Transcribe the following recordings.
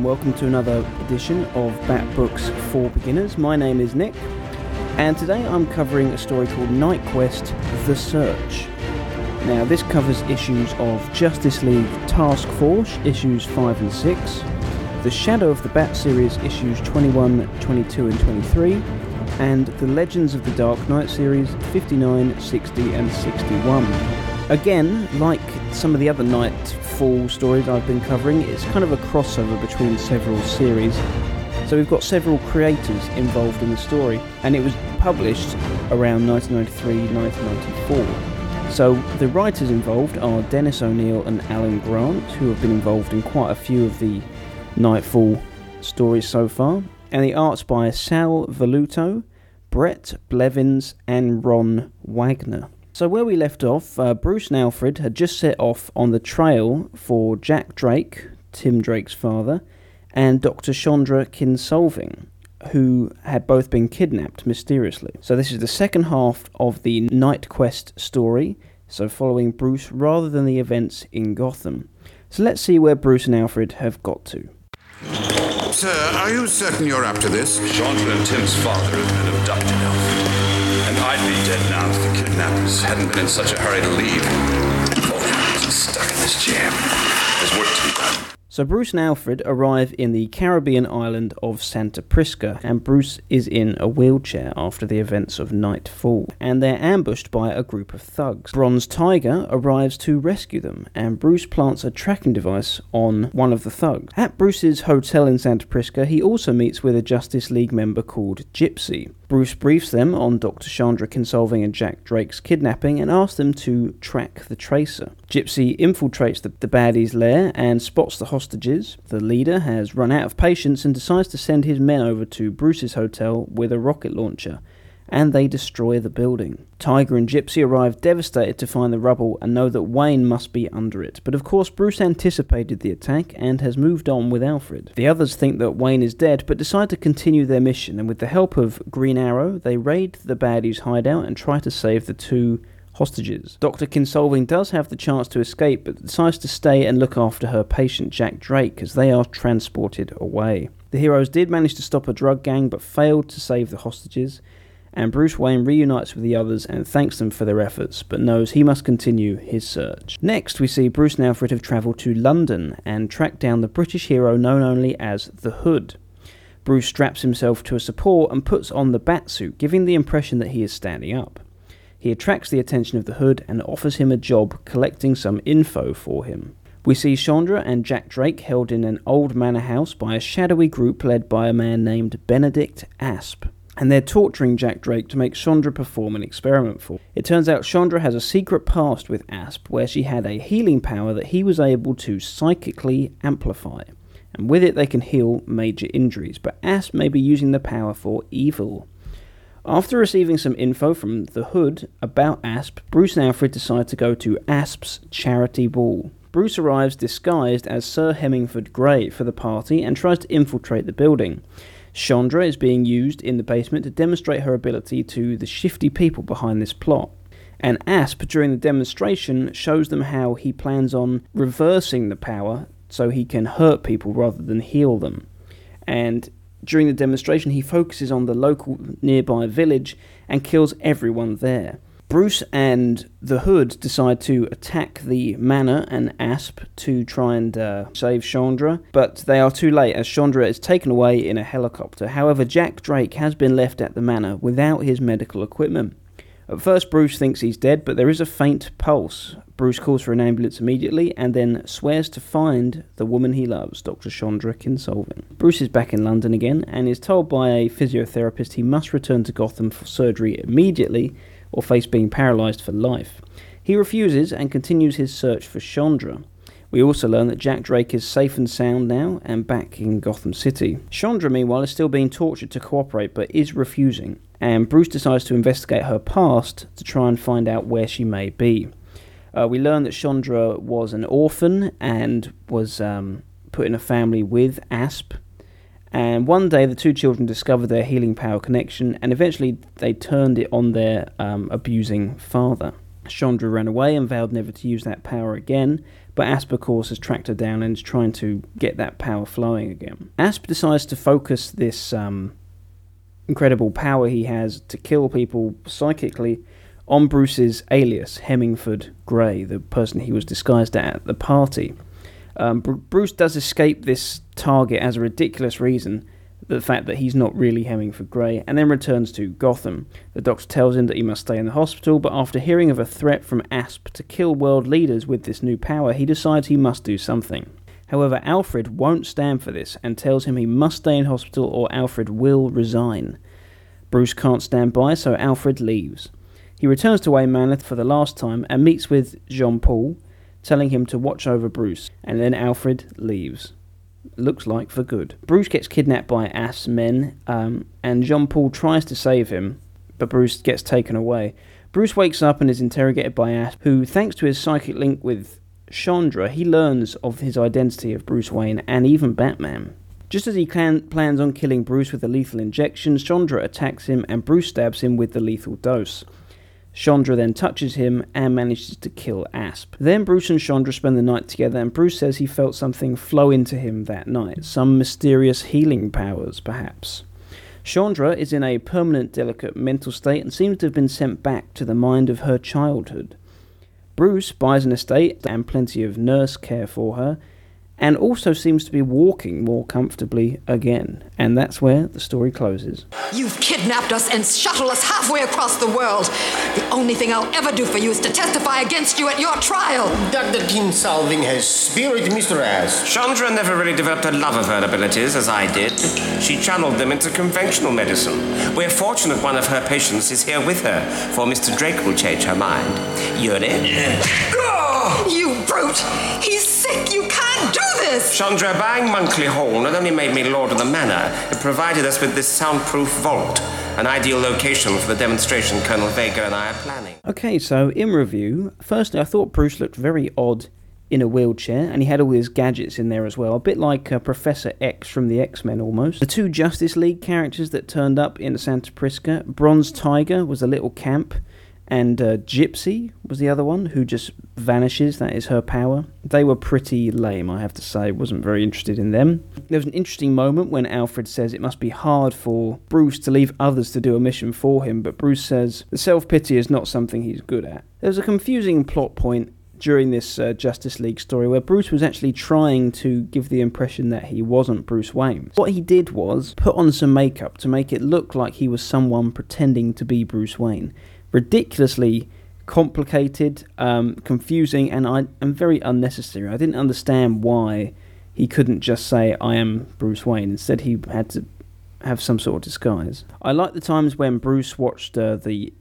And welcome to another edition of Bat Books for Beginners. My name is Nick, and today I'm covering a story called Knightquest The Search. Now, this covers issues of Justice League Task Force, issues 5 and 6, The Shadow of the Bat series, issues 21, 22, and 23, and The Legends of the Dark Knight series, 59, 60, and 61. Again, like some of the other Knightfall stories I've been covering, it's kind of a crossover between several series. So we've got several creators involved in the story, and it was published around 1993 1994. So the writers involved are Dennis O'Neil and Alan Grant, who have been involved in quite a few of the Knightfall stories so far, and the art's by Sal Velluto, Bret Blevins, and Ron Wagner. So, where we left off, uh, Bruce and Alfred had just set off on the trail for Jack Drake, Tim Drake's father, and Dr. Chandra Kinsolving, who had both been kidnapped mysteriously. So, this is the second half of the Knightquest story, so following Bruce rather than the events in Gotham. So, let's see where Bruce and Alfred have got to. Sir, are you certain you're up to this? Chandra and Tim's father have been abducted, Alfred. I'd be dead now if the kidnappers hadn't been in such a hurry to leave. Stuck in this jam. There's work to be done. So Bruce and Alfred arrive in the Caribbean island of Santa Prisca, and Bruce is in a wheelchair after the events of Knightfall, and they're ambushed by a group of thugs. Bronze Tiger arrives to rescue them, and Bruce plants a tracking device on one of the thugs. At Bruce's hotel in Santa Prisca, he also meets with a Justice League member called Gypsy. Bruce briefs them on Dr. Chandra Kinsolving and Jack Drake's kidnapping and asks them to track the tracer. Gypsy infiltrates the, the baddie's lair and spots the hostages. The leader has run out of patience and decides to send his men over to Bruce's hotel with a rocket launcher and they destroy the building. Tiger and Gypsy arrive devastated to find the rubble and know that Wayne must be under it, but of course Bruce anticipated the attack and has moved on with Alfred. The others think that Wayne is dead but decide to continue their mission, and with the help of Green Arrow, they raid the baddies' hideout and try to save the two hostages. Dr. Kinsolving does have the chance to escape, but decides to stay and look after her patient Jack Drake as they are transported away. The heroes did manage to stop a drug gang but failed to save the hostages, and Bruce Wayne reunites with the others and thanks them for their efforts, but knows he must continue his search. Next, we see Bruce and Alfred have travelled to London and track down the British hero known only as the Hood. Bruce straps himself to a support and puts on the bat suit, giving the impression that he is standing up. He attracts the attention of the Hood and offers him a job collecting some info for him. We see Chandra and Jack Drake held in an old manor house by a shadowy group led by a man named Benedict Asp and they're torturing Jack Drake to make Chandra perform an experiment for. It turns out Chandra has a secret past with Asp where she had a healing power that he was able to psychically amplify. And with it, they can heal major injuries, but Asp may be using the power for evil. After receiving some info from the Hood about Asp, Bruce and Alfred decide to go to Asp's charity ball. Bruce arrives disguised as Sir Hemingford Grey for the party and tries to infiltrate the building. Chandra is being used in the basement to demonstrate her ability to the shifty people behind this plot. And Asp, during the demonstration, shows them how he plans on reversing the power so he can hurt people rather than heal them. And during the demonstration, he focuses on the local nearby village and kills everyone there. Bruce and the Hood decide to attack the manor and Asp to try and uh, save Chandra, but they are too late as Chandra is taken away in a helicopter. However, Jack Drake has been left at the manor without his medical equipment. At first, Bruce thinks he's dead, but there is a faint pulse. Bruce calls for an ambulance immediately and then swears to find the woman he loves, Dr. Chandra Kinsolving. Bruce is back in London again and is told by a physiotherapist he must return to Gotham for surgery immediately or face being paralysed for life. He refuses and continues his search for Chandra. We also learn that Jack Drake is safe and sound now and back in Gotham City. Chandra, meanwhile, is still being tortured to cooperate but is refusing, and Bruce decides to investigate her past to try and find out where she may be. Uh, we learn that Chandra was an orphan and was um, put in a family with Asp, and one day, the two children discovered their healing power connection, and eventually they turned it on their um, abusing father. Chandra ran away and vowed never to use that power again, but Asp, of course, has tracked her down and is trying to get that power flowing again. Asp decides to focus this um, incredible power he has to kill people psychically on Bruce's alias, Hemingford Grey, the person he was disguised at the party. Um, Bruce does escape this target as a ridiculous reason, the fact that he's not really Hemingford Grey, and then returns to Gotham. The doctor tells him that he must stay in the hospital, but after hearing of a threat from Asp to kill world leaders with this new power, he decides he must do something. However, Alfred won't stand for this and tells him he must stay in hospital or Alfred will resign. Bruce can't stand by, so Alfred leaves. He returns to Wayne Manor for the last time and meets with Jean Paul, telling him to watch over Bruce, and then Alfred leaves. Looks like for good. Bruce gets kidnapped by ass men, um, and Jean Paul tries to save him, but Bruce gets taken away. Bruce wakes up and is interrogated by Asp, who, thanks to his psychic link with Chandra, he learns of his identity of Bruce Wayne and even Batman. Just as he plans on killing Bruce with a lethal injection, Chandra attacks him and Bruce stabs him with the lethal dose. Chandra then touches him and manages to kill Asp. Then Bruce and Chandra spend the night together, and Bruce says he felt something flow into him that night. Some mysterious healing powers, perhaps. Chandra is in a permanent delicate mental state and seems to have been sent back to the mind of her childhood. Bruce buys an estate and plenty of nurse care for her, and also seems to be walking more comfortably again. And that's where the story closes. You've kidnapped us and shuttled us halfway across the world. The only thing I'll ever do for you is to testify against you at your trial. Dr. Kinsolving has spirit, Mr. Asp. Chandra never really developed a love of her abilities as I did. She channeled them into conventional medicine. We're fortunate one of her patients is here with her, for Mr. Drake will change her mind. Yuri? Yeah. Oh, you brute! He's sick! You can't do this! Chandra, buying Monkley Hall not only made me Lord of the Manor, it provided us with this soundproof vault, an ideal location for the demonstration Colonel Vega and I are planning. Okay, so in review, firstly, I thought Bruce looked very odd in a wheelchair, and he had all his gadgets in there as well, a bit like uh, Professor X from the X Men almost. The two Justice League characters that turned up in Santa Prisca Bronze Tiger was a little camp, and uh, Gypsy was the other one who just vanishes. That is her power. They were pretty lame, I have to say. Wasn't very interested in them. There was an interesting moment when Alfred says it must be hard for Bruce to leave others to do a mission for him, but Bruce says the self pity is not something he's good at. There was a confusing plot point during this uh, Justice League story where Bruce was actually trying to give the impression that he wasn't Bruce Wayne. What he did was put on some makeup to make it look like he was someone pretending to be Bruce Wayne ridiculously complicated, um, confusing, and I and very unnecessary. I didn't understand why he couldn't just say I am Bruce Wayne. Instead, he had to have some sort of disguise. I like the times when Bruce watched uh, the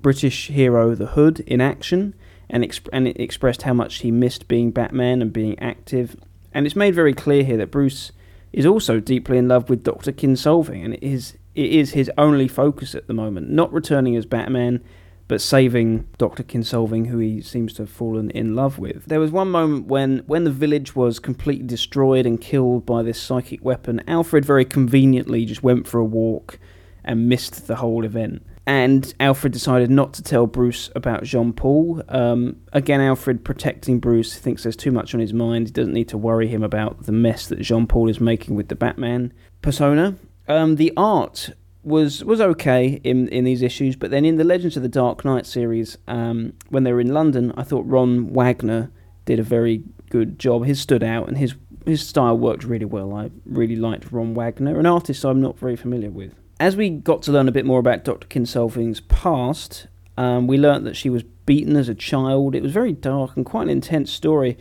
British hero The Hood in action and, exp- and it expressed how much he missed being Batman and being active. And it's made very clear here that Bruce is also deeply in love with Dr. Kinsolving, and it is it is his only focus at the moment. Not returning as Batman, but saving Dr. Kinsolving, who he seems to have fallen in love with. There was one moment when, when the village was completely destroyed and killed by this psychic weapon, Alfred very conveniently just went for a walk and missed the whole event. And Alfred decided not to tell Bruce about Jean Paul. Um, again, Alfred protecting Bruce thinks there's too much on his mind. He doesn't need to worry him about the mess that Jean Paul is making with the Batman persona. Um, the art was was okay in in these issues, but then in the Legends of the Dark Knight series, um, when they were in London, I thought Ron Wagner did a very good job. His stood out, and his his style worked really well. I really liked Ron Wagner, an artist I'm not very familiar with. As we got to learn a bit more about Dr. Kinsolving's past, um, we learnt that she was beaten as a child. It was very dark and quite an intense story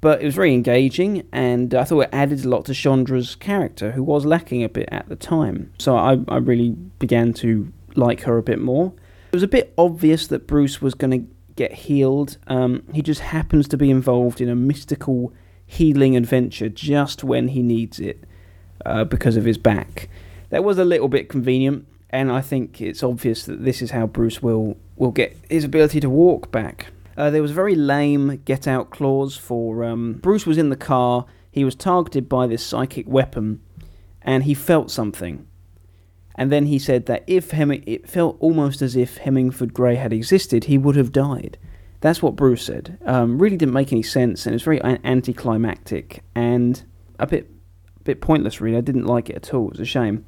but it was very engaging, and I thought it added a lot to Chandra's character, who was lacking a bit at the time. So I, I really began to like her a bit more. It was a bit obvious that Bruce was going to get healed. Um, he just happens to be involved in a mystical healing adventure just when he needs it uh, because of his back. That was a little bit convenient, and I think it's obvious that this is how Bruce will will get his ability to walk back. Uh, there was a very lame get out clause for um, Bruce was in the car. He was targeted by this psychic weapon, and he felt something. And then he said that if Hemming, it felt almost as if Hemingford Grey had existed, he would have died. That's what Bruce said. Um, really didn't make any sense, and it was very anticlimactic and a bit, a bit pointless. Really, I didn't like it at all. It was a shame.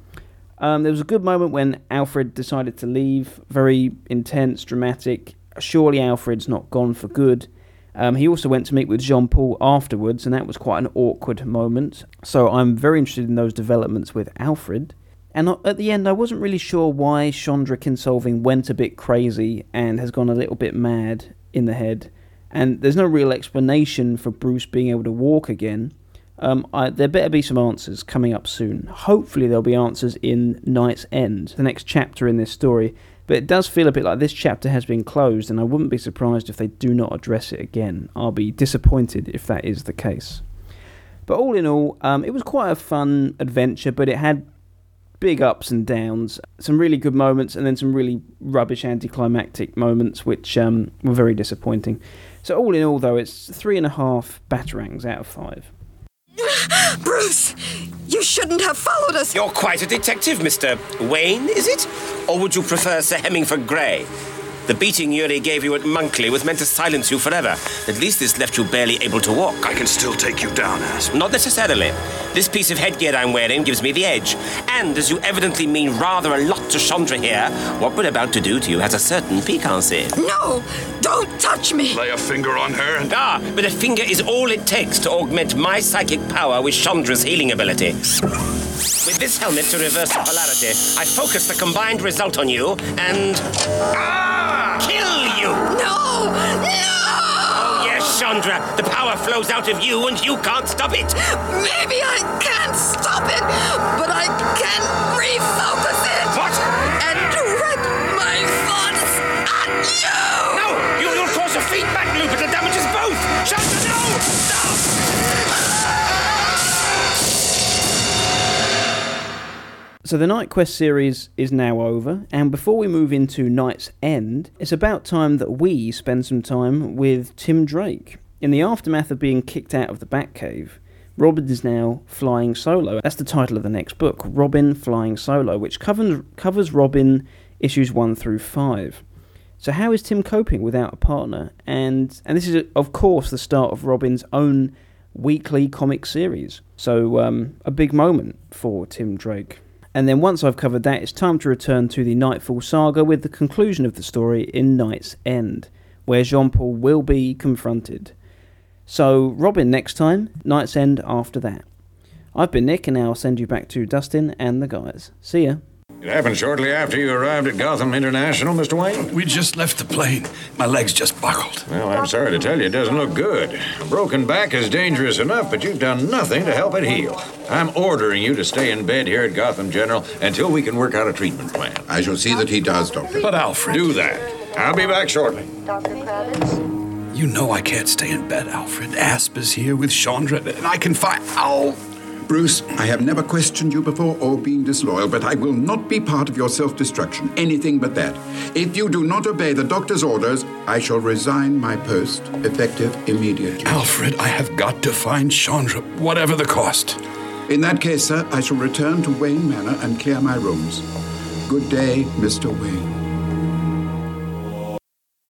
Um, there was a good moment when Alfred decided to leave. Very intense, dramatic. Surely Alfred's not gone for good. Um, he also went to meet with Jean Paul afterwards, and that was quite an awkward moment. So I'm very interested in those developments with Alfred. And at the end, I wasn't really sure why Chandra Kinsolving went a bit crazy and has gone a little bit mad in the head. And there's no real explanation for Bruce being able to walk again. Um, I, there better be some answers coming up soon. Hopefully, there'll be answers in KnightsEnd, the next chapter in this story. But it does feel a bit like this chapter has been closed, and I wouldn't be surprised if they do not address it again. I'll be disappointed if that is the case. But all in all, um, it was quite a fun adventure, but it had big ups and downs, some really good moments, and then some really rubbish anticlimactic moments, which um, were very disappointing. So, all in all, though, it's three and a half batarangs out of five. Bruce, you shouldn't have followed us. You're quite a detective, Mr. Wayne, is it? Or would you prefer Sir Hemingford Grey? The beating Yuri gave you at Monkley was meant to silence you forever. At least this left you barely able to walk. I can still take you down, Asp. Not necessarily. This piece of headgear I'm wearing gives me the edge. And as you evidently mean rather a lot to Chandra here, what we're about to do to you has a certain piquancy. No, don't touch me. Lay a finger on her and. Ah, but a finger is all it takes to augment my psychic power with Chandra's healing ability. With this helmet to reverse the polarity, I focus the combined result on you and. Ah! Kill you! No, no! Oh, yes, Chandra. The power flows out of you and you can't stop it. Maybe I can't stop it, but I can So the Knightquest series is now over, and before we move into Night's End, it's about time that we spend some time with Tim Drake. In the aftermath of being kicked out of the Batcave, Robin is now flying solo. That's the title of the next book, Robin Flying Solo, which covers, covers Robin issues 1 through 5. So how is Tim coping without a partner? And and this is of course the start of Robin's own weekly comic series. So um, a big moment for Tim Drake. And then once I've covered that, it's time to return to the Knightfall saga with the conclusion of the story in KnightsEnd, where Jean Paul will be confronted. So, Robin next time, KnightsEnd after that. I've been Nick, and I'll send you back to Dustin and the guys. See ya. It happened shortly after you arrived at Gotham International, Mr. Wayne. We just left the plane. My legs just buckled. Well, I'm sorry to tell you, it doesn't look good. A broken back is dangerous enough, but you've done nothing to help it heal. I'm ordering you to stay in bed here at Gotham General until we can work out a treatment plan. I shall see that he does, Doctor. But Alfred. Do that. I'll be back shortly. Dr. Kravitz? You know I can't stay in bed, Alfred. Asp is here with Chandra, and I can fight. Ow! Bruce, I have never questioned you before or been disloyal, but I will not be part of your self destruction. Anything but that. If you do not obey the doctor's orders, I shall resign my post, effective immediately. Alfred, I have got to find Chandra, whatever the cost. In that case, sir, I shall return to Wayne Manor and clear my rooms. Good day, Mr. Wayne.